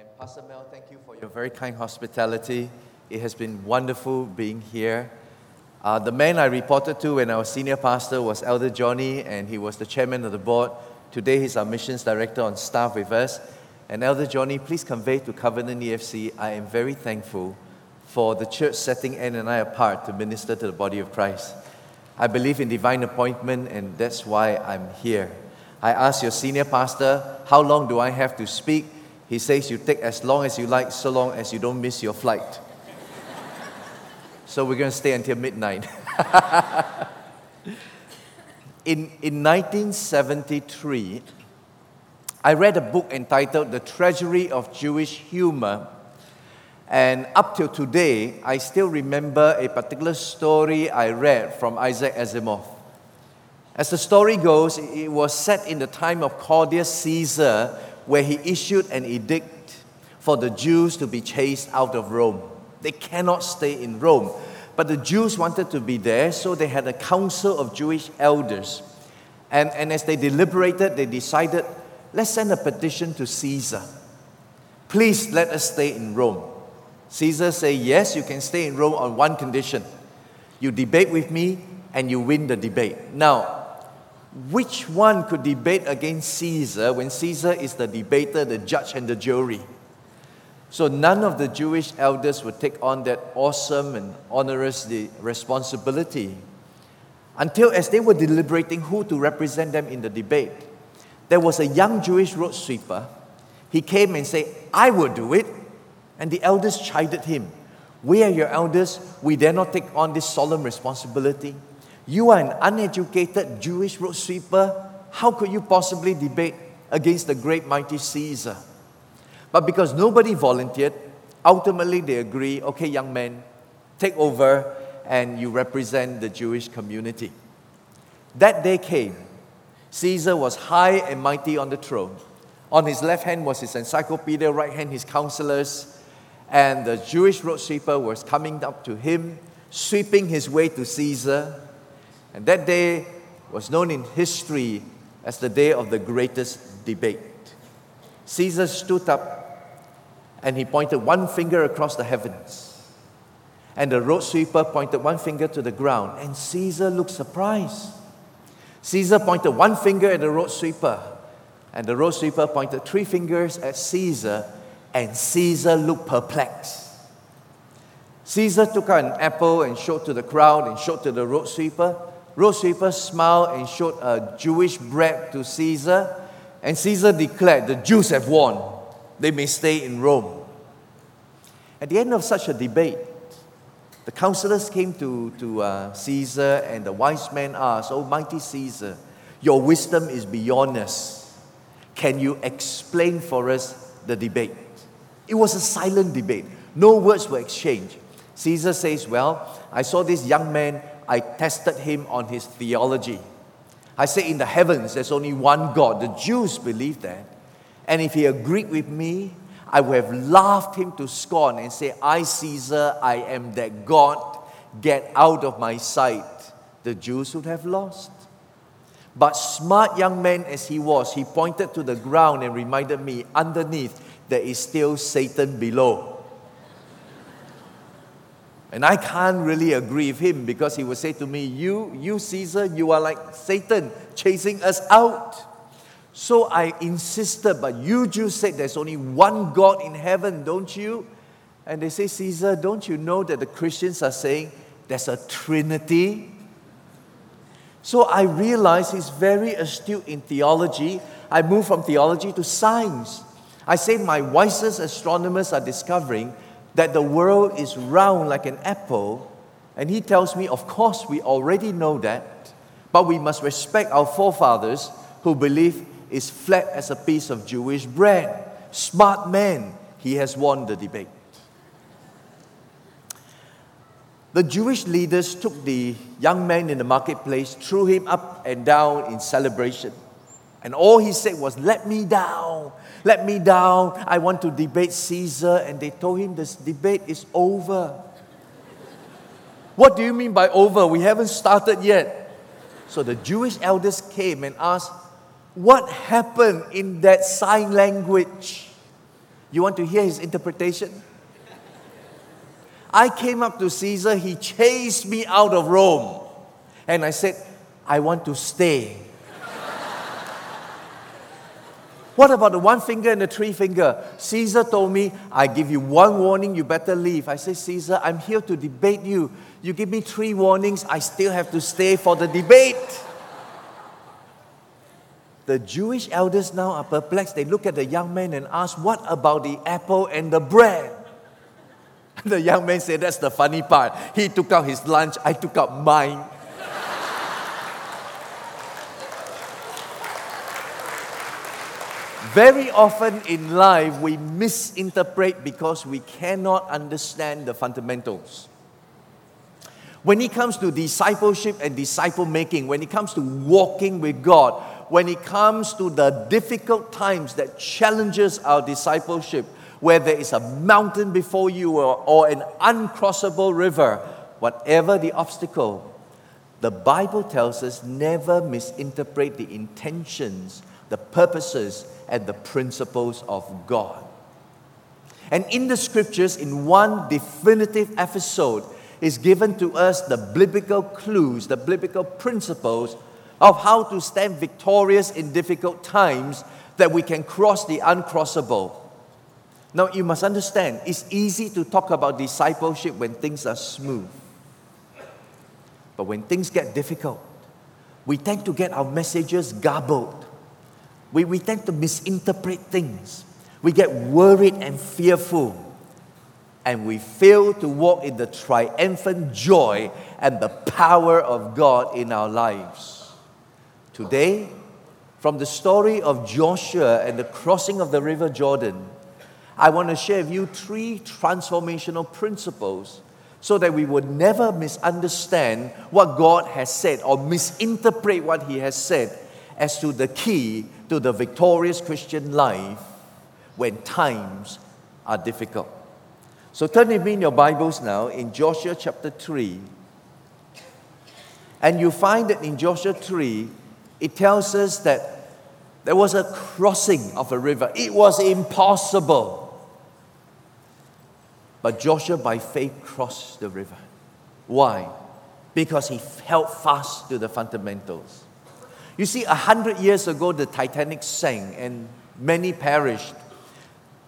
And Pastor Mel, thank you for your very kind hospitality. It has been wonderful being here. Uh, the man I reported to when I was senior pastor was Elder Johnny, and he was the chairman of the board. Today, he's our missions director on staff with us. And Elder Johnny, please convey to Covenant EFC, I am very thankful for the church setting Ann and I apart to minister to the body of Christ. I believe in divine appointment, and that's why I'm here. I asked your senior pastor, How long do I have to speak? He says, You take as long as you like, so long as you don't miss your flight. so we're going to stay until midnight. in, in 1973, I read a book entitled The Treasury of Jewish Humor. And up till today, I still remember a particular story I read from Isaac Asimov. As the story goes, it was set in the time of Claudius Caesar, where he issued an edict for the Jews to be chased out of Rome. They cannot stay in Rome. But the Jews wanted to be there, so they had a council of Jewish elders. And, and as they deliberated, they decided, let's send a petition to Caesar. Please let us stay in Rome. Caesar said, yes, you can stay in Rome on one condition. You debate with me and you win the debate. Now, which one could debate against Caesar when Caesar is the debater, the judge, and the jury? So none of the Jewish elders would take on that awesome and onerous responsibility until, as they were deliberating who to represent them in the debate, there was a young Jewish road sweeper. He came and said, I will do it. And the elders chided him. We are your elders. We dare not take on this solemn responsibility. You are an uneducated Jewish road sweeper. How could you possibly debate against the great mighty Caesar? But because nobody volunteered, ultimately they agree okay, young man, take over and you represent the Jewish community. That day came. Caesar was high and mighty on the throne. On his left hand was his encyclopedia, right hand his counselors, and the Jewish road sweeper was coming up to him, sweeping his way to Caesar. And that day was known in history as the day of the greatest debate. Caesar stood up and he pointed one finger across the heavens. And the road sweeper pointed one finger to the ground. And Caesar looked surprised. Caesar pointed one finger at the road sweeper. And the road sweeper pointed three fingers at Caesar. And Caesar looked perplexed. Caesar took out an apple and showed to the crowd and showed to the road sweeper. Road sweeper smiled and showed a Jewish bread to Caesar, and Caesar declared, The Jews have won. They may stay in Rome. At the end of such a debate, the counselors came to, to uh, Caesar, and the wise man asked, Oh, mighty Caesar, your wisdom is beyond us. Can you explain for us the debate? It was a silent debate, no words were exchanged. Caesar says, Well, I saw this young man I tested him on his theology. I say, in the heavens, there's only one God. The Jews believe that. And if he agreed with me, I would have laughed him to scorn and say, I, Caesar, I am that God. Get out of my sight. The Jews would have lost. But smart young man as he was, he pointed to the ground and reminded me, underneath, there is still Satan below. And I can't really agree with him because he would say to me, You, you Caesar, you are like Satan chasing us out. So I insisted, but you Jews said there's only one God in heaven, don't you? And they say, Caesar, don't you know that the Christians are saying there's a trinity? So I realized he's very astute in theology. I moved from theology to science. I say my wisest astronomers are discovering that the world is round like an apple. And he tells me, of course, we already know that, but we must respect our forefathers who believe it's flat as a piece of Jewish bread. Smart man, he has won the debate. The Jewish leaders took the young man in the marketplace, threw him up and down in celebration. And all he said was, Let me down, let me down. I want to debate Caesar. And they told him this debate is over. what do you mean by over? We haven't started yet. So the Jewish elders came and asked, What happened in that sign language? You want to hear his interpretation? I came up to Caesar, he chased me out of Rome. And I said, I want to stay. What about the one finger and the three finger? Caesar told me, I give you one warning, you better leave. I say, Caesar, I'm here to debate you. You give me three warnings, I still have to stay for the debate. The Jewish elders now are perplexed. They look at the young man and ask, What about the apple and the bread? The young man said, That's the funny part. He took out his lunch, I took out mine. Very often in life, we misinterpret because we cannot understand the fundamentals. When it comes to discipleship and disciple making, when it comes to walking with God, when it comes to the difficult times that challenges our discipleship, where there is a mountain before you or, or an uncrossable river, whatever the obstacle, the Bible tells us never misinterpret the intentions, the purposes, and the principles of God. And in the scriptures, in one definitive episode, is given to us the biblical clues, the biblical principles of how to stand victorious in difficult times that we can cross the uncrossable. Now, you must understand, it's easy to talk about discipleship when things are smooth. But when things get difficult, we tend to get our messages garbled. We, we tend to misinterpret things. We get worried and fearful. And we fail to walk in the triumphant joy and the power of God in our lives. Today, from the story of Joshua and the crossing of the River Jordan, I want to share with you three transformational principles so that we would never misunderstand what God has said or misinterpret what He has said as to the key to the victorious Christian life when times are difficult. So turn with me in your Bibles now in Joshua chapter 3. And you find that in Joshua 3, it tells us that there was a crossing of a river. It was impossible. But Joshua, by faith, crossed the river. Why? Because he held fast to the fundamentals. You see, a hundred years ago, the Titanic sank and many perished.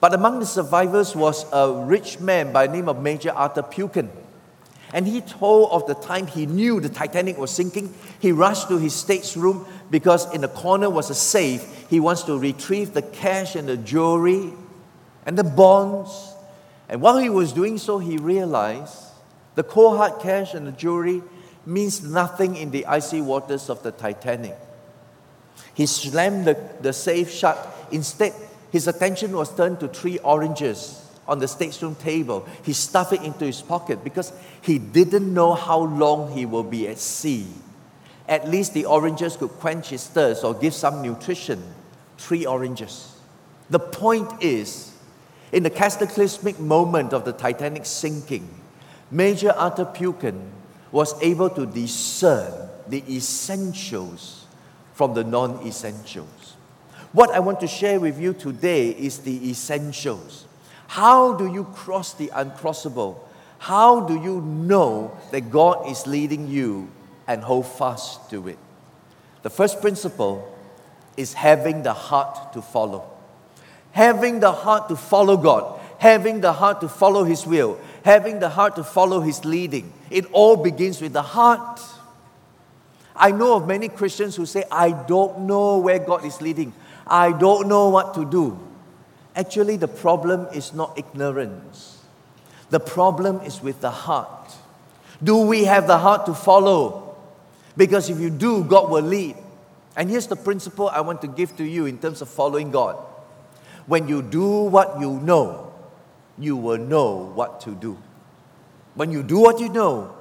But among the survivors was a rich man by the name of Major Arthur Peuchen. And he told of the time he knew the Titanic was sinking. He rushed to his stateroom because in the corner was a safe. He wants to retrieve the cash and the jewelry and the bonds and while he was doing so, he realized the cold hard cash and the jewelry means nothing in the icy waters of the Titanic. He slammed the, the safe shut. Instead, his attention was turned to three oranges on the stateroom table. He stuffed it into his pocket because he didn't know how long he will be at sea. At least the oranges could quench his thirst or give some nutrition. Three oranges. The point is, in the cataclysmic moment of the Titanic sinking, Major Arthur Peuchen was able to discern the essentials from the non essentials. What I want to share with you today is the essentials. How do you cross the uncrossable? How do you know that God is leading you and hold fast to it? The first principle is having the heart to follow having the heart to follow God, having the heart to follow His will, having the heart to follow His leading. It all begins with the heart. I know of many Christians who say, I don't know where God is leading, I don't know what to do. Actually, the problem is not ignorance, the problem is with the heart. Do we have the heart to follow? Because if you do, God will lead. And here's the principle I want to give to you in terms of following God when you do what you know, you will know what to do. When you do what you know,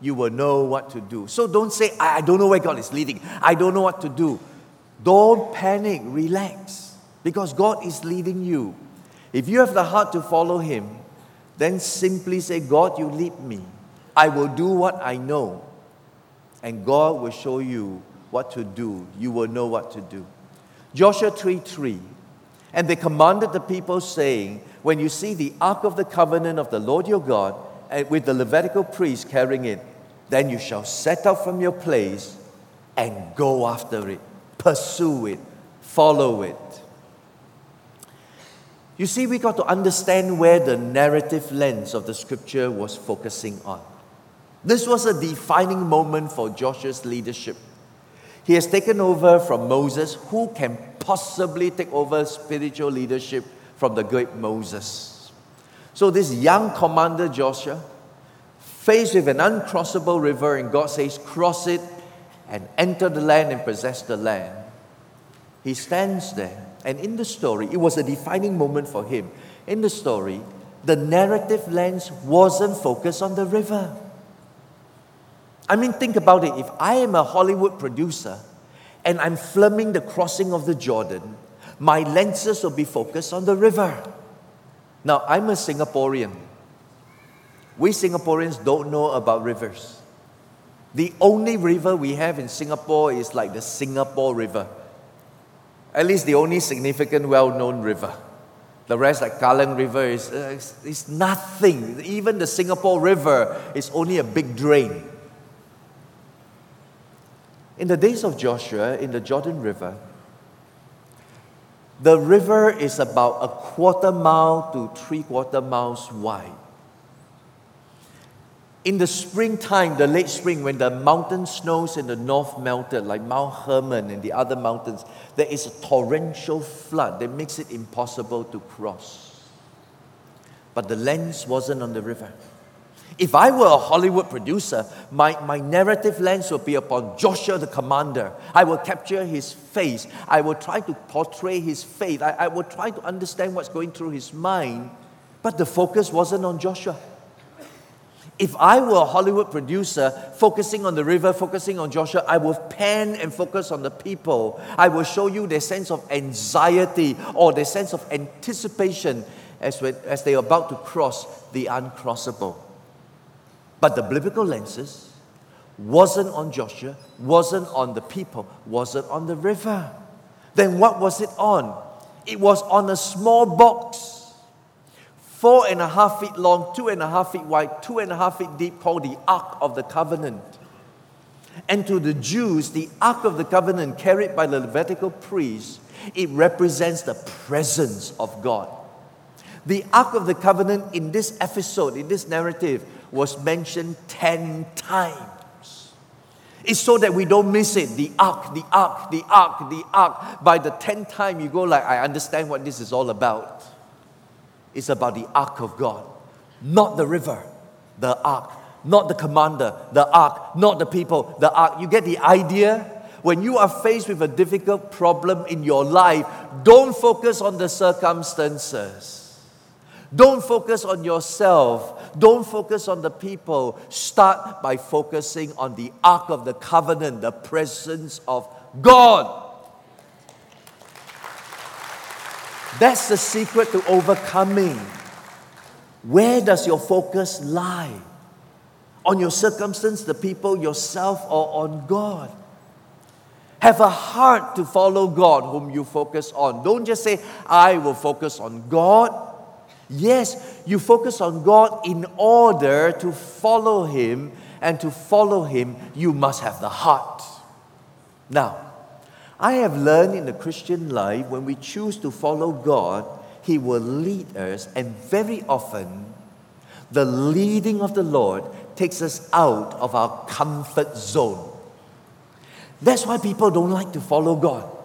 you will know what to do. So don't say, I don't know where God is leading. I don't know what to do. Don't panic, relax, because God is leading you. If you have the heart to follow Him, then simply say, God, you lead me. I will do what I know. And God will show you what to do. You will know what to do. Joshua 3 3 And they commanded the people, saying, When you see the ark of the covenant of the Lord your God, Eh, with the Levitical priest carrying it, then you shall set out from your place and go after it, pursue it, follow it. You see, we got to understand where the narrative lens of the scripture was focusing on. This was a defining moment for Joshua's leadership. He has taken over from Moses. Who can possibly take over spiritual leadership from the great Moses? So, this young commander Joshua, faced with an uncrossable river, and God says, Cross it and enter the land and possess the land. He stands there, and in the story, it was a defining moment for him. In the story, the narrative lens wasn't focused on the river. I mean, think about it. If I am a Hollywood producer and I'm filming the crossing of the Jordan, my lenses will be focused on the river. Now, I'm a Singaporean. We Singaporeans don't know about rivers. The only river we have in Singapore is like the Singapore River. At least the only significant, well known river. The rest, like Kallang River, is, uh, is, is nothing. Even the Singapore River is only a big drain. In the days of Joshua in the Jordan River, the river is about a quarter mile to three quarter miles wide. In the springtime, the late spring, when the mountain snows in the north melted, like Mount Hermon and the other mountains, there is a torrential flood that makes it impossible to cross. But the lens wasn't on the river. If I were a Hollywood producer, my, my narrative lens would be upon Joshua the commander. I will capture his face. I will try to portray his faith. I, I will try to understand what's going through his mind. But the focus wasn't on Joshua. If I were a Hollywood producer focusing on the river, focusing on Joshua, I would pan and focus on the people. I will show you their sense of anxiety or their sense of anticipation as, when, as they are about to cross the uncrossable. But the biblical lenses wasn't on Joshua, wasn't on the people, wasn't on the river. Then what was it on? It was on a small box, four and a half feet long, two and a half feet wide, two and a half feet deep, called the Ark of the Covenant. And to the Jews, the Ark of the Covenant, carried by the Levitical priests, it represents the presence of God. The Ark of the Covenant in this episode, in this narrative, was mentioned 10 times. It's so that we don't miss it. The ark, the ark, the ark, the ark. By the 10th time, you go like, I understand what this is all about. It's about the ark of God, not the river, the ark, not the commander, the ark, not the people, the ark. You get the idea? When you are faced with a difficult problem in your life, don't focus on the circumstances. Don't focus on yourself. Don't focus on the people. Start by focusing on the Ark of the Covenant, the presence of God. That's the secret to overcoming. Where does your focus lie? On your circumstance, the people, yourself, or on God? Have a heart to follow God whom you focus on. Don't just say, I will focus on God. Yes, you focus on God in order to follow Him, and to follow Him, you must have the heart. Now, I have learned in the Christian life when we choose to follow God, He will lead us, and very often, the leading of the Lord takes us out of our comfort zone. That's why people don't like to follow God.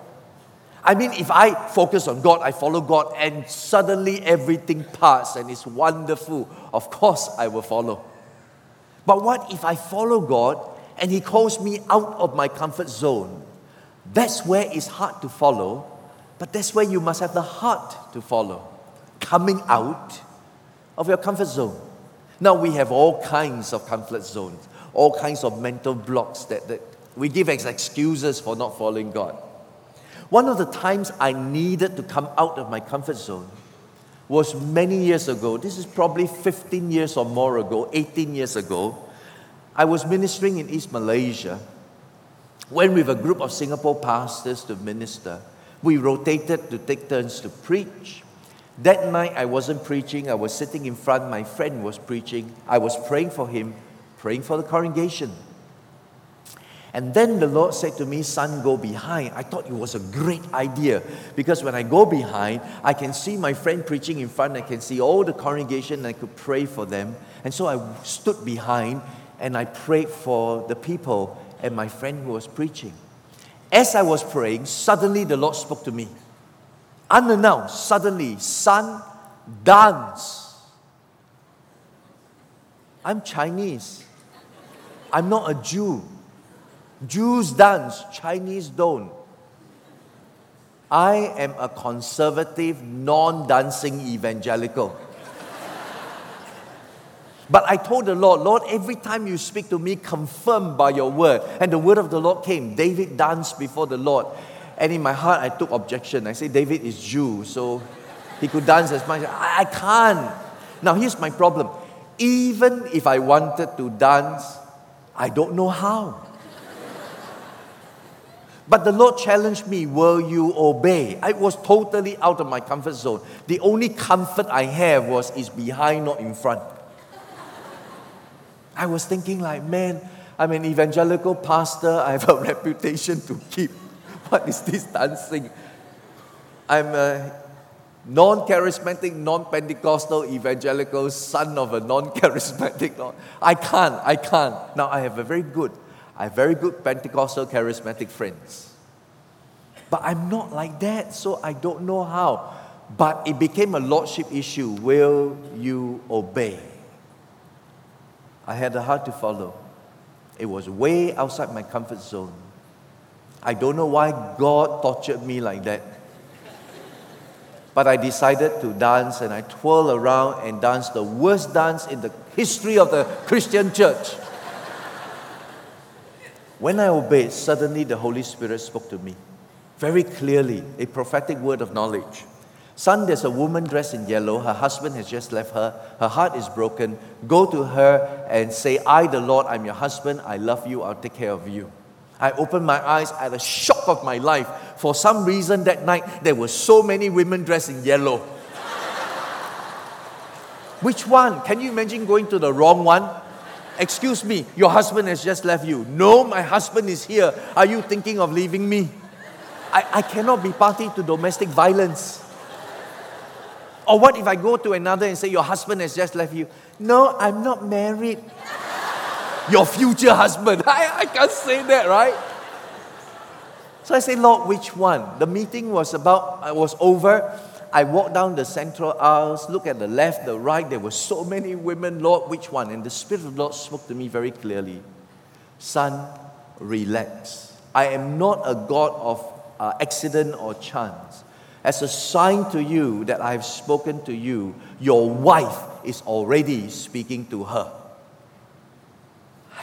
I mean, if I focus on God, I follow God, and suddenly everything passes and it's wonderful, of course I will follow. But what if I follow God and He calls me out of my comfort zone? That's where it's hard to follow, but that's where you must have the heart to follow. Coming out of your comfort zone. Now, we have all kinds of comfort zones, all kinds of mental blocks that, that we give as excuses for not following God. One of the times I needed to come out of my comfort zone was many years ago. This is probably 15 years or more ago, 18 years ago. I was ministering in East Malaysia, went with a group of Singapore pastors to minister. We rotated to take turns to preach. That night, I wasn't preaching, I was sitting in front, my friend was preaching. I was praying for him, praying for the congregation. And then the Lord said to me, Son, go behind. I thought it was a great idea because when I go behind, I can see my friend preaching in front, I can see all the congregation, and I could pray for them. And so I stood behind and I prayed for the people and my friend who was preaching. As I was praying, suddenly the Lord spoke to me. Unannounced, suddenly, son, dance. I'm Chinese. I'm not a Jew. Jews dance, Chinese don't. I am a conservative, non dancing evangelical. But I told the Lord, Lord, every time you speak to me, confirm by your word. And the word of the Lord came. David danced before the Lord. And in my heart, I took objection. I said, David is Jew, so he could dance as much. I, I can't. Now, here's my problem. Even if I wanted to dance, I don't know how. But the Lord challenged me, Will you obey? I was totally out of my comfort zone. The only comfort I have was is behind, not in front. I was thinking, like, man, I'm an evangelical pastor, I have a reputation to keep. What is this dancing? I'm a non charismatic, non Pentecostal evangelical son of a non charismatic. I can't, I can't. Now, I have a very good I have very good Pentecostal charismatic friends. But I'm not like that, so I don't know how. But it became a lordship issue. Will you obey? I had a heart to follow. It was way outside my comfort zone. I don't know why God tortured me like that. But I decided to dance and I twirled around and danced the worst dance in the history of the Christian church. When I obeyed, suddenly the Holy Spirit spoke to me very clearly, a prophetic word of knowledge. Son, there's a woman dressed in yellow. Her husband has just left her. Her heart is broken. Go to her and say, I, the Lord, I'm your husband. I love you. I'll take care of you. I opened my eyes. at a shock of my life. For some reason that night, there were so many women dressed in yellow. Which one? Can you imagine going to the wrong one? Excuse me, your husband has just left you. No, my husband is here. Are you thinking of leaving me? I, I cannot be party to domestic violence. Or what if I go to another and say, Your husband has just left you? No, I'm not married. Your future husband. I, I can't say that, right? So I say, Lord, which one? The meeting was about, I was over. I walked down the central aisles, look at the left, the right, there were so many women. Lord, which one? And the Spirit of the Lord spoke to me very clearly Son, relax. I am not a God of uh, accident or chance. As a sign to you that I have spoken to you, your wife is already speaking to her.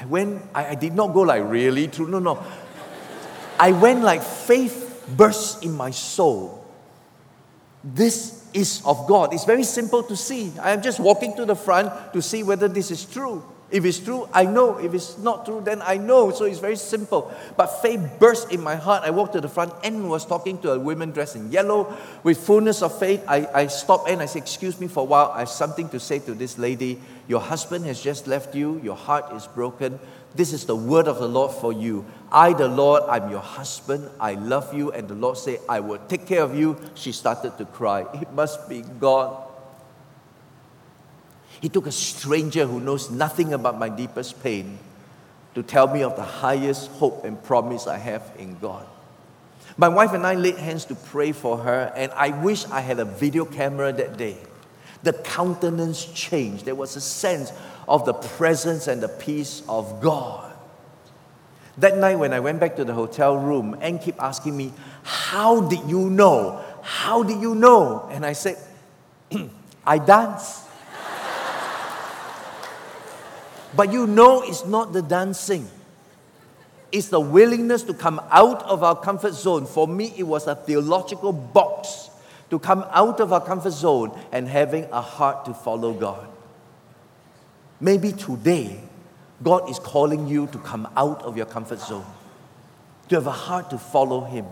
I went, I, I did not go like really true. No, no. I went like faith burst in my soul this is of God. It's very simple to see. I am just walking to the front to see whether this is true. If it's true, I know. If it's not true, then I know. So it's very simple. But faith burst in my heart. I walked to the front and was talking to a woman dressed in yellow. With fullness of faith, I, I stopped and I said, Excuse me for a while. I have something to say to this lady. Your husband has just left you. Your heart is broken. This is the word of the Lord for you. I, the Lord, I'm your husband. I love you. And the Lord said, I will take care of you. She started to cry. It must be God. He took a stranger who knows nothing about my deepest pain to tell me of the highest hope and promise I have in God. My wife and I laid hands to pray for her, and I wish I had a video camera that day. The countenance changed. There was a sense of the presence and the peace of God. That night, when I went back to the hotel room, Anne kept asking me, How did you know? How did you know? And I said, I dance. but you know, it's not the dancing, it's the willingness to come out of our comfort zone. For me, it was a theological box to come out of our comfort zone and having a heart to follow God. Maybe today, God is calling you to come out of your comfort zone, to have a heart to follow Him.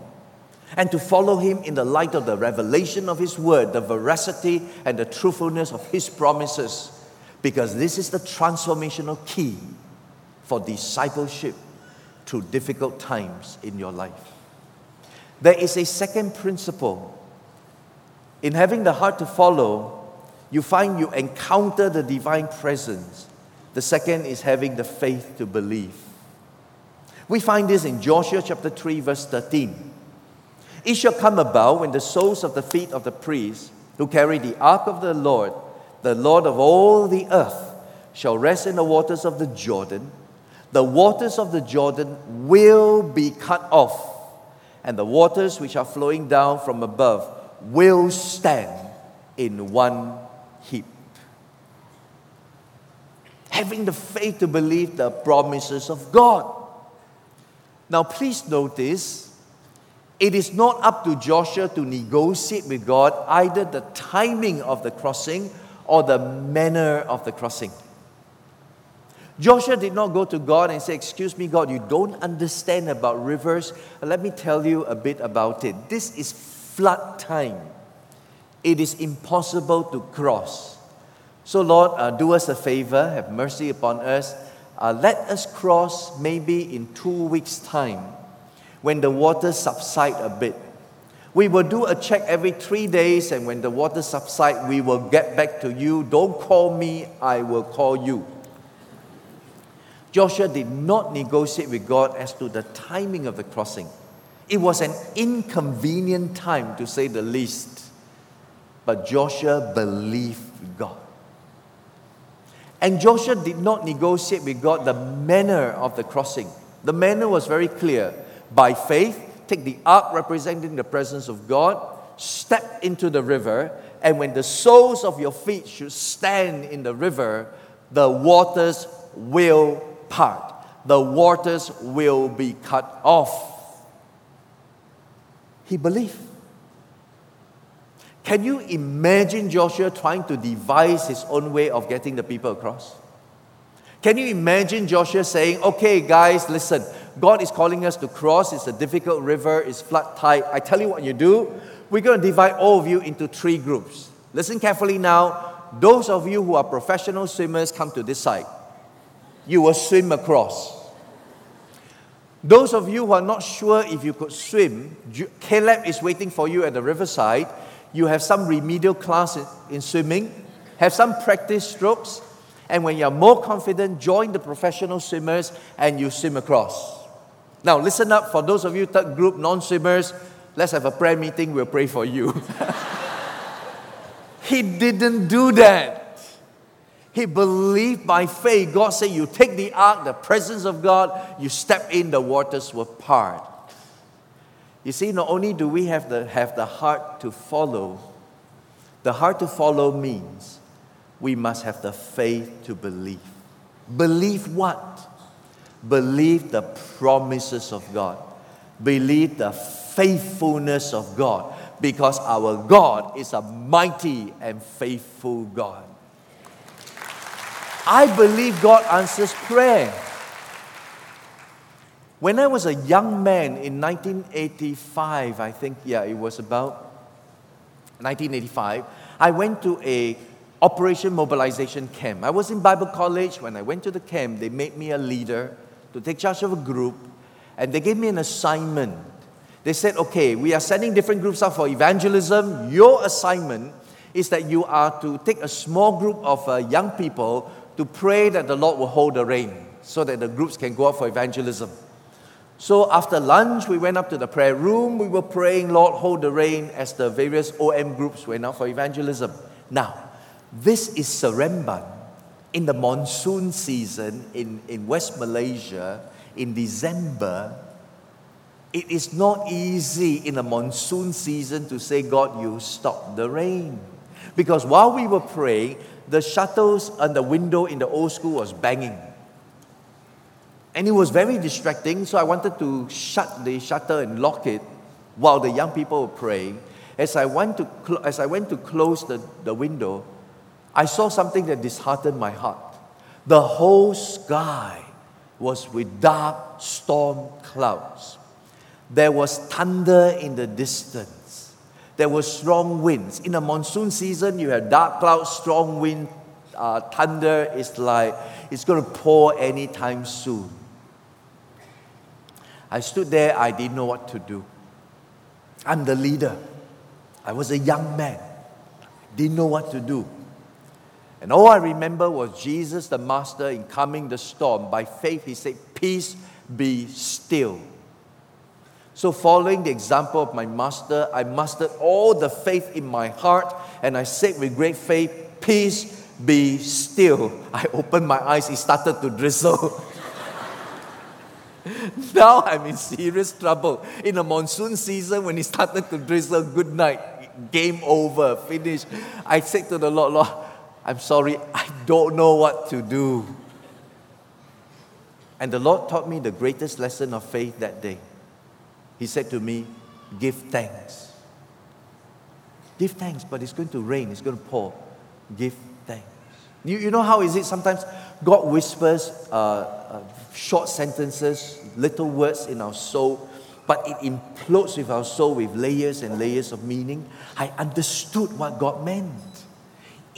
and to follow Him in the light of the revelation of His Word, the veracity and the truthfulness of His promises, because this is the transformational key for discipleship through difficult times in your life. There is a second principle. In having the heart to follow, you find you encounter the divine presence. The second is having the faith to believe. We find this in Joshua chapter 3, verse 13. It shall come about when the soles of the feet of the priests who carry the ark of the Lord, the Lord of all the earth, shall rest in the waters of the Jordan, the waters of the Jordan will be cut off, and the waters which are flowing down from above will stand in one heap. Having the faith to believe the promises of God. Now, please notice it is not up to Joshua to negotiate with God either the timing of the crossing or the manner of the crossing. Joshua did not go to God and say, Excuse me, God, you don't understand about rivers. Let me tell you a bit about it. This is flood time, it is impossible to cross. So, Lord, uh, do us a favor, have mercy upon us. Uh, let us cross maybe in two weeks' time when the waters subside a bit. We will do a check every three days, and when the waters subside, we will get back to you. Don't call me, I will call you. Joshua did not negotiate with God as to the timing of the crossing. It was an inconvenient time, to say the least. But Joshua believed God. And Joshua did not negotiate with God the manner of the crossing. The manner was very clear. By faith, take the ark representing the presence of God, step into the river, and when the soles of your feet should stand in the river, the waters will part. The waters will be cut off. He believed. Can you imagine Joshua trying to devise his own way of getting the people across? Can you imagine Joshua saying, Okay, guys, listen, God is calling us to cross. It's a difficult river, it's flood tide. I tell you what you do. We're going to divide all of you into three groups. Listen carefully now. Those of you who are professional swimmers, come to this side. You will swim across. Those of you who are not sure if you could swim, Caleb is waiting for you at the riverside. You have some remedial class in swimming, have some practice strokes, and when you're more confident, join the professional swimmers and you swim across. Now, listen up for those of you third group non swimmers. Let's have a prayer meeting. We'll pray for you. he didn't do that. He believed by faith. God said, You take the ark, the presence of God, you step in, the waters will part. You see, not only do we have the, have the heart to follow, the heart to follow means we must have the faith to believe. Believe what? Believe the promises of God. Believe the faithfulness of God because our God is a mighty and faithful God. I believe God answers prayer. When I was a young man in 1985, I think, yeah, it was about 1985, I went to a Operation Mobilization Camp. I was in Bible college. When I went to the camp, they made me a leader to take charge of a group, and they gave me an assignment. They said, okay, we are sending different groups out for evangelism. Your assignment is that you are to take a small group of uh, young people to pray that the Lord will hold the rain so that the groups can go out for evangelism. So after lunch, we went up to the prayer room. We were praying, Lord, hold the rain as the various OM groups went out for evangelism. Now, this is Seremban in the monsoon season in, in West Malaysia in December, it is not easy in a monsoon season to say, God, you stop the rain. Because while we were praying, the shutters on the window in the old school was banging. And it was very distracting, so I wanted to shut the shutter and lock it while the young people were praying. As I went to, cl- as I went to close the, the window, I saw something that disheartened my heart. The whole sky was with dark storm clouds. There was thunder in the distance. There were strong winds. In a monsoon season, you have dark clouds, strong wind, uh, thunder. It's like it's going to pour anytime soon. I stood there, I didn't know what to do. I'm the leader. I was a young man, didn't know what to do. And all I remember was Jesus, the Master, in calming the storm. By faith, he said, Peace be still. So, following the example of my Master, I mustered all the faith in my heart and I said with great faith, Peace be still. I opened my eyes, it started to drizzle. now I'm in serious trouble. In the monsoon season, when it started to drizzle, good night, game over, finished. I said to the Lord, Lord, I'm sorry, I don't know what to do. And the Lord taught me the greatest lesson of faith that day. He said to me, Give thanks. Give thanks, but it's going to rain, it's going to pour. Give thanks. You, you know how is it sometimes God whispers uh, short sentences, little words in our soul, but it implodes with our soul with layers and layers of meaning. I understood what God meant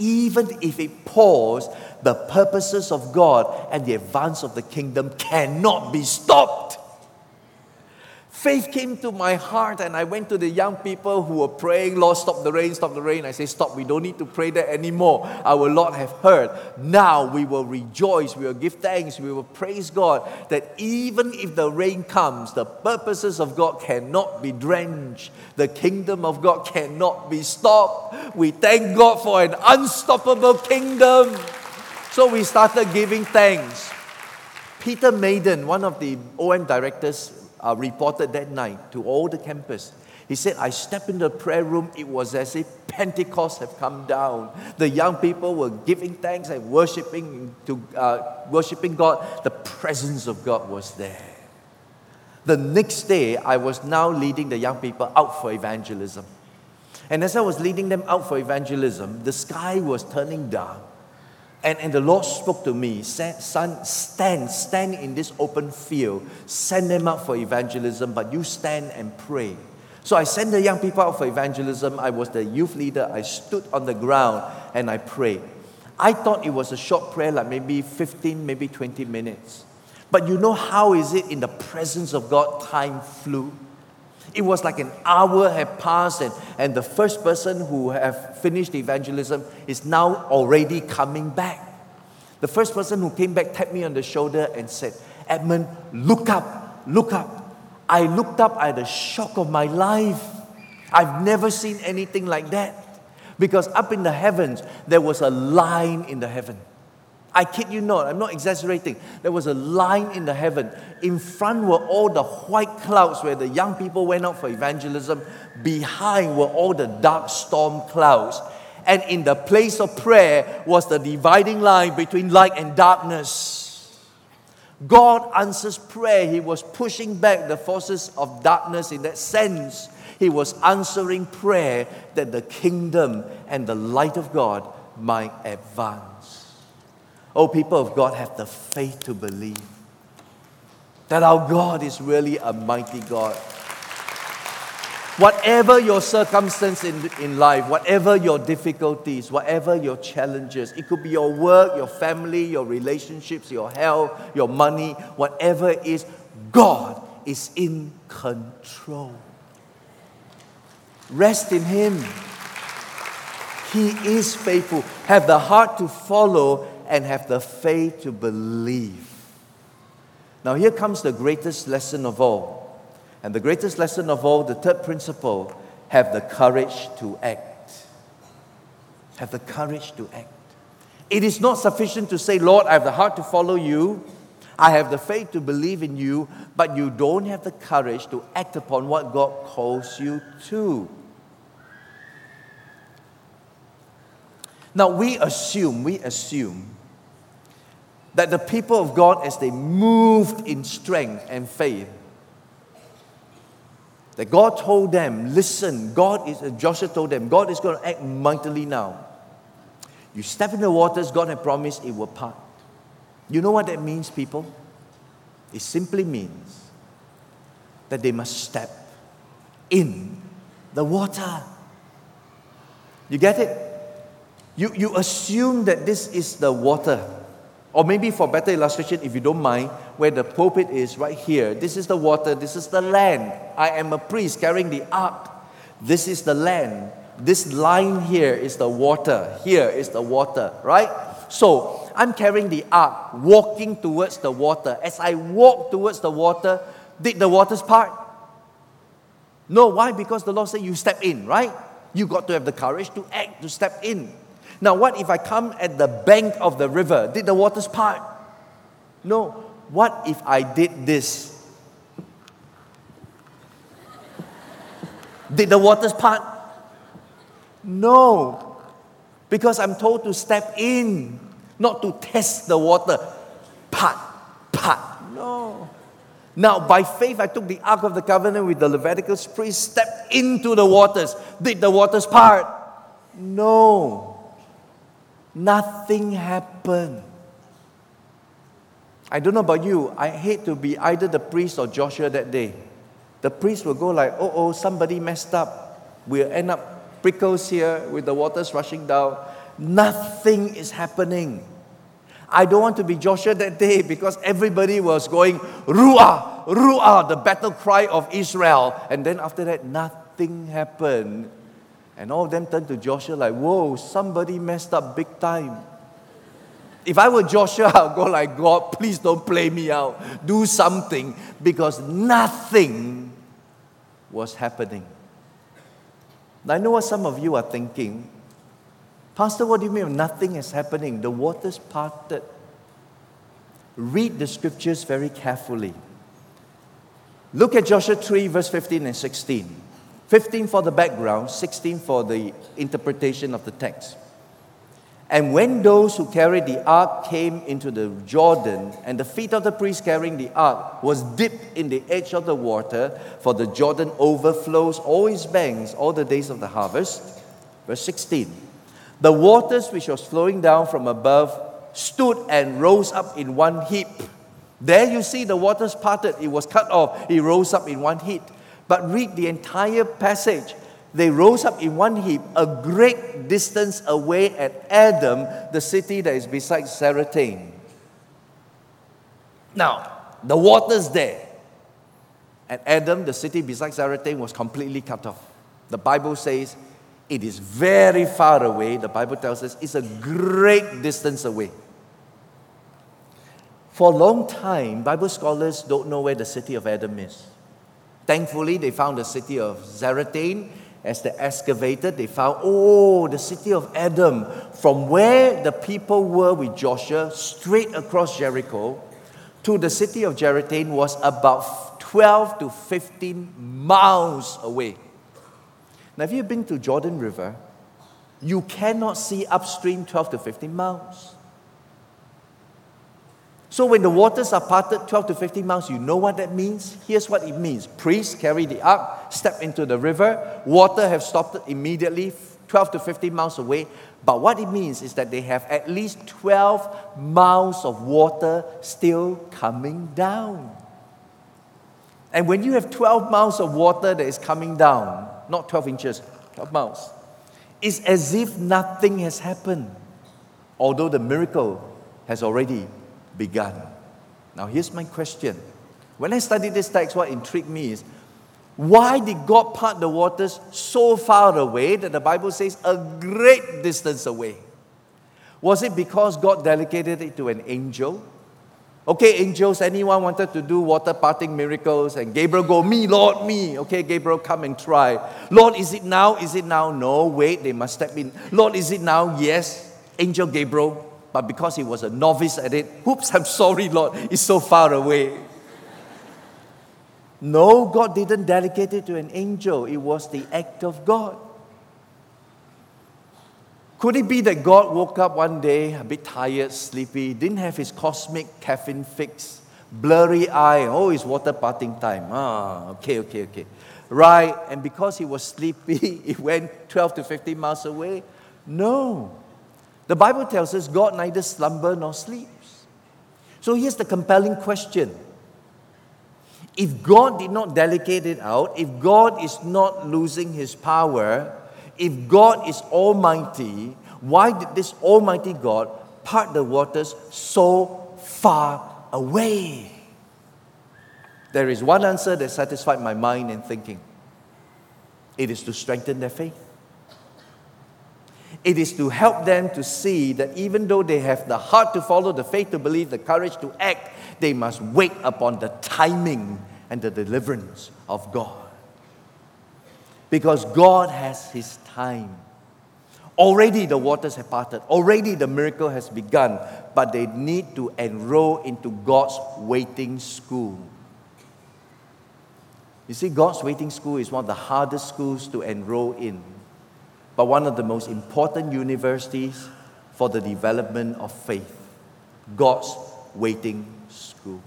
even if it pours, the purposes of God and the advance of the kingdom cannot be stopped. Faith came to my heart, and I went to the young people who were praying, Lord, stop the rain, stop the rain. I say, Stop, we don't need to pray that anymore. Our Lord have heard. Now we will rejoice, we will give thanks, we will praise God that even if the rain comes, the purposes of God cannot be drenched, the kingdom of God cannot be stopped. We thank God for an unstoppable kingdom. So we started giving thanks. Peter Maiden, one of the OM directors, uh, reported that night to all the campus. He said, I stepped in the prayer room, it was as if Pentecost had come down. The young people were giving thanks and worshiping, to, uh, worshiping God. The presence of God was there. The next day, I was now leading the young people out for evangelism. And as I was leading them out for evangelism, the sky was turning dark. And, and the Lord spoke to me, son, stand, stand in this open field, send them out for evangelism, but you stand and pray. So I sent the young people out for evangelism. I was the youth leader. I stood on the ground and I prayed. I thought it was a short prayer, like maybe 15, maybe 20 minutes. But you know how is it in the presence of God, time flew? It was like an hour had passed, and, and the first person who have finished evangelism is now already coming back. The first person who came back tapped me on the shoulder and said, Edmund, look up, look up. I looked up, I had a shock of my life. I've never seen anything like that. Because up in the heavens, there was a line in the heaven. I kid you not, I'm not exaggerating. There was a line in the heaven. In front were all the white clouds where the young people went out for evangelism. Behind were all the dark storm clouds. And in the place of prayer was the dividing line between light and darkness. God answers prayer. He was pushing back the forces of darkness in that sense. He was answering prayer that the kingdom and the light of God might advance. Oh, people of God, have the faith to believe that our God is really a mighty God. Whatever your circumstance in, in life, whatever your difficulties, whatever your challenges, it could be your work, your family, your relationships, your health, your money, whatever it is, God is in control. Rest in Him. He is faithful. Have the heart to follow and have the faith to believe. Now, here comes the greatest lesson of all. And the greatest lesson of all, the third principle, have the courage to act. Have the courage to act. It is not sufficient to say, Lord, I have the heart to follow you. I have the faith to believe in you, but you don't have the courage to act upon what God calls you to. Now, we assume, we assume that the people of God, as they moved in strength and faith, that God told them, listen, God is, uh, Joshua told them, God is going to act mightily now. You step in the waters, God had promised it will part. You know what that means, people? It simply means that they must step in the water. You get it? You, you assume that this is the water. Or maybe for better illustration, if you don't mind, where the pulpit is right here, this is the water, this is the land. I am a priest carrying the ark. This is the land. This line here is the water. Here is the water, right? So I'm carrying the ark, walking towards the water. As I walk towards the water, did the waters part? No, why? Because the Lord said you step in, right? You got to have the courage to act, to step in. Now, what if I come at the bank of the river? Did the waters part? No. What if I did this? Did the waters part? No. Because I'm told to step in, not to test the water. Part, part. No. Now, by faith, I took the Ark of the Covenant with the Leviticus priest, stepped into the waters. Did the waters part? No. Nothing happened. I don't know about you, I hate to be either the priest or Joshua that day. The priest will go like, oh, oh, somebody messed up. We'll end up prickles here with the waters rushing down. Nothing is happening. I don't want to be Joshua that day because everybody was going, Ruah, Ruah, the battle cry of Israel. And then after that, nothing happened. And all of them turned to Joshua like, whoa, somebody messed up big time. If I were Joshua, I'll go like, God, please don't play me out. Do something because nothing was happening. Now, I know what some of you are thinking. Pastor, what do you mean nothing is happening? The waters parted. Read the scriptures very carefully. Look at Joshua 3, verse 15 and 16. 15 for the background, 16 for the interpretation of the text. And when those who carried the ark came into the Jordan, and the feet of the priest carrying the ark was dipped in the edge of the water, for the Jordan overflows all its banks all the days of the harvest. Verse 16 The waters which was flowing down from above stood and rose up in one heap. There you see the waters parted, it was cut off, it rose up in one heap. But read the entire passage. They rose up in one heap, a great distance away at Adam, the city that is beside Zarethan. Now, the water's there. At Adam, the city beside Zarethan was completely cut off. The Bible says it is very far away. The Bible tells us it's a great distance away. For a long time, Bible scholars don't know where the city of Adam is. Thankfully, they found the city of Zarethan. As they excavated, they found, oh, the city of Adam, from where the people were with Joshua, straight across Jericho to the city of Zarethan was about 12 to 15 miles away. Now, if you've been to Jordan River, you cannot see upstream 12 to 15 miles. So when the waters are parted 12 to 15 miles, you know what that means? Here's what it means. Priests carry the ark, step into the river, water have stopped immediately 12 to 15 miles away. But what it means is that they have at least 12 miles of water still coming down. And when you have 12 miles of water that is coming down, not 12 inches, 12 miles, it's as if nothing has happened, although the miracle has already begun. Now, here's my question. When I studied this text, what intrigued me is why did God part the waters so far away that the Bible says a great distance away? Was it because God delegated it to an angel? Okay, angels, anyone wanted to do water parting miracles, and Gabriel go, Me, Lord, me. Okay, Gabriel, come and try. Lord, is it now? Is it now? No, wait, they must step in. Lord, is it now? Yes. Angel Gabriel, but because he was a novice at it, whoops, I'm sorry, Lord, it's so far away. No, God didn't delegate it to an angel, it was the act of God. Could it be that God woke up one day a bit tired, sleepy, didn't have his cosmic caffeine fix, blurry eye, oh, it's water parting time. Ah, okay, okay, okay. Right, and because he was sleepy, he went 12 to 15 miles away? No. The Bible tells us God neither slumber nor sleeps. So here's the compelling question If God did not delegate it out, if God is not losing his power, if God is almighty, why did this almighty God part the waters so far away? There is one answer that satisfied my mind and thinking it is to strengthen their faith. It is to help them to see that even though they have the heart to follow, the faith to believe, the courage to act, they must wait upon the timing and the deliverance of God. Because God has His time. Already the waters have parted, already the miracle has begun, but they need to enroll into God's waiting school. You see, God's waiting school is one of the hardest schools to enroll in, but one of the most important universities for the development of faith. God's waiting school.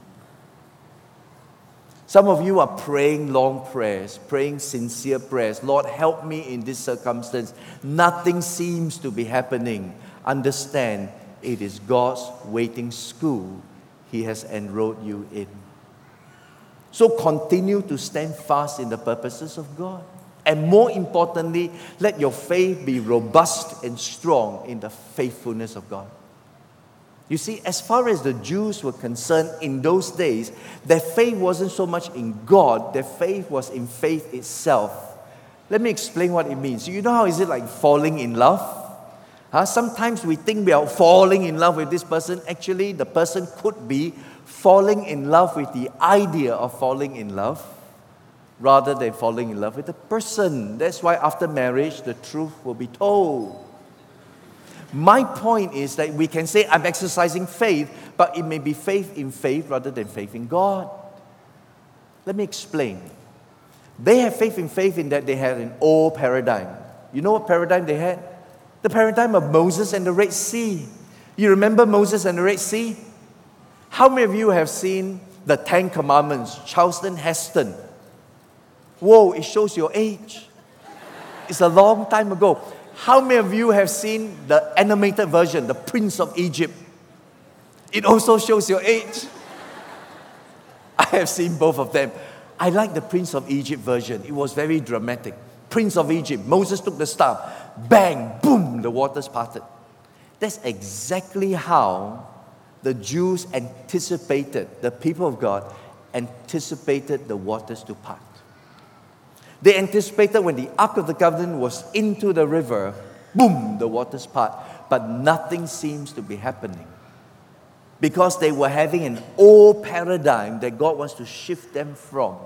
Some of you are praying long prayers, praying sincere prayers. Lord, help me in this circumstance. Nothing seems to be happening. Understand, it is God's waiting school He has enrolled you in. So continue to stand fast in the purposes of God. And more importantly, let your faith be robust and strong in the faithfulness of God. You see, as far as the Jews were concerned in those days, their faith wasn't so much in God, their faith was in faith itself. Let me explain what it means. You know how is it like falling in love? Huh? Sometimes we think we are falling in love with this person. Actually, the person could be falling in love with the idea of falling in love rather than falling in love with the person. That's why after marriage, the truth will be told. My point is that we can say, I'm exercising faith, but it may be faith in faith rather than faith in God. Let me explain. They have faith in faith in that they had an old paradigm. You know what paradigm they had? The paradigm of Moses and the Red Sea. You remember Moses and the Red Sea? How many of you have seen the Ten Commandments, Charlton Heston? Whoa, it shows your age. It's a long time ago. How many of you have seen the animated version, The Prince of Egypt? It also shows your age. I have seen both of them. I like the Prince of Egypt version. It was very dramatic. Prince of Egypt, Moses took the staff, bang, boom, the waters parted. That's exactly how the Jews anticipated, the people of God anticipated the waters to part. They anticipated when the Ark of the Covenant was into the river, boom, the waters part. But nothing seems to be happening. Because they were having an old paradigm that God wants to shift them from.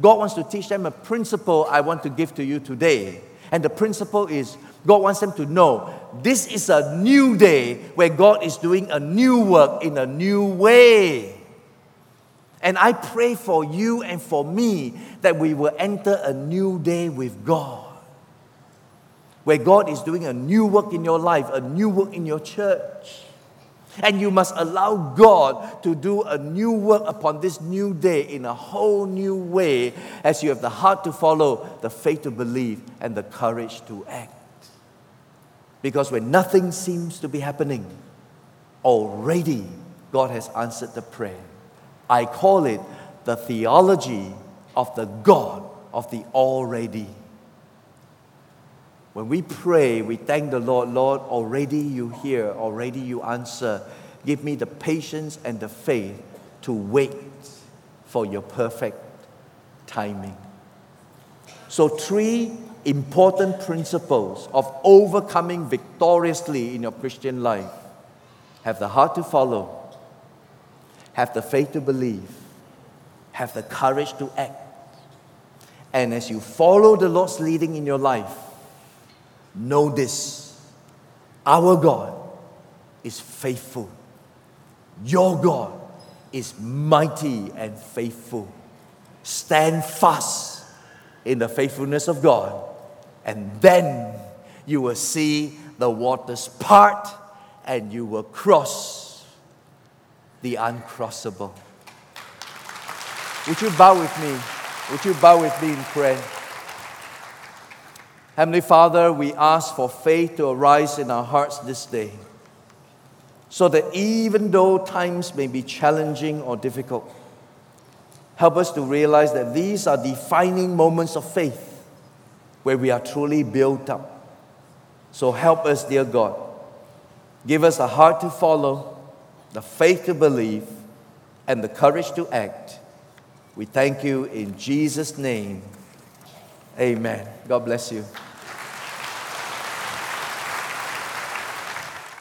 God wants to teach them a principle I want to give to you today. And the principle is God wants them to know this is a new day where God is doing a new work in a new way. And I pray for you and for me that we will enter a new day with God. Where God is doing a new work in your life, a new work in your church. And you must allow God to do a new work upon this new day in a whole new way as you have the heart to follow, the faith to believe, and the courage to act. Because when nothing seems to be happening, already God has answered the prayer. I call it the theology of the God of the already. When we pray, we thank the Lord, Lord, already you hear, already you answer. Give me the patience and the faith to wait for your perfect timing. So, three important principles of overcoming victoriously in your Christian life have the heart to follow have the faith to believe, have the courage to act. And as you follow the Lord's leading in your life, know this our God is faithful. Your God is mighty and faithful. Stand fast in the faithfulness of God, and then you will see the waters part and you will cross the uncrossable. Would you bow with me? Would you bow with me in prayer? Heavenly Father, we ask for faith to arise in our hearts this day so that even though times may be challenging or difficult, Help us to realize that these are defining moments of faith where we are truly built up. So help us, dear God. Give us a heart to follow, the faith to believe, and the courage to act. We thank you in Jesus' name. Amen. God bless you.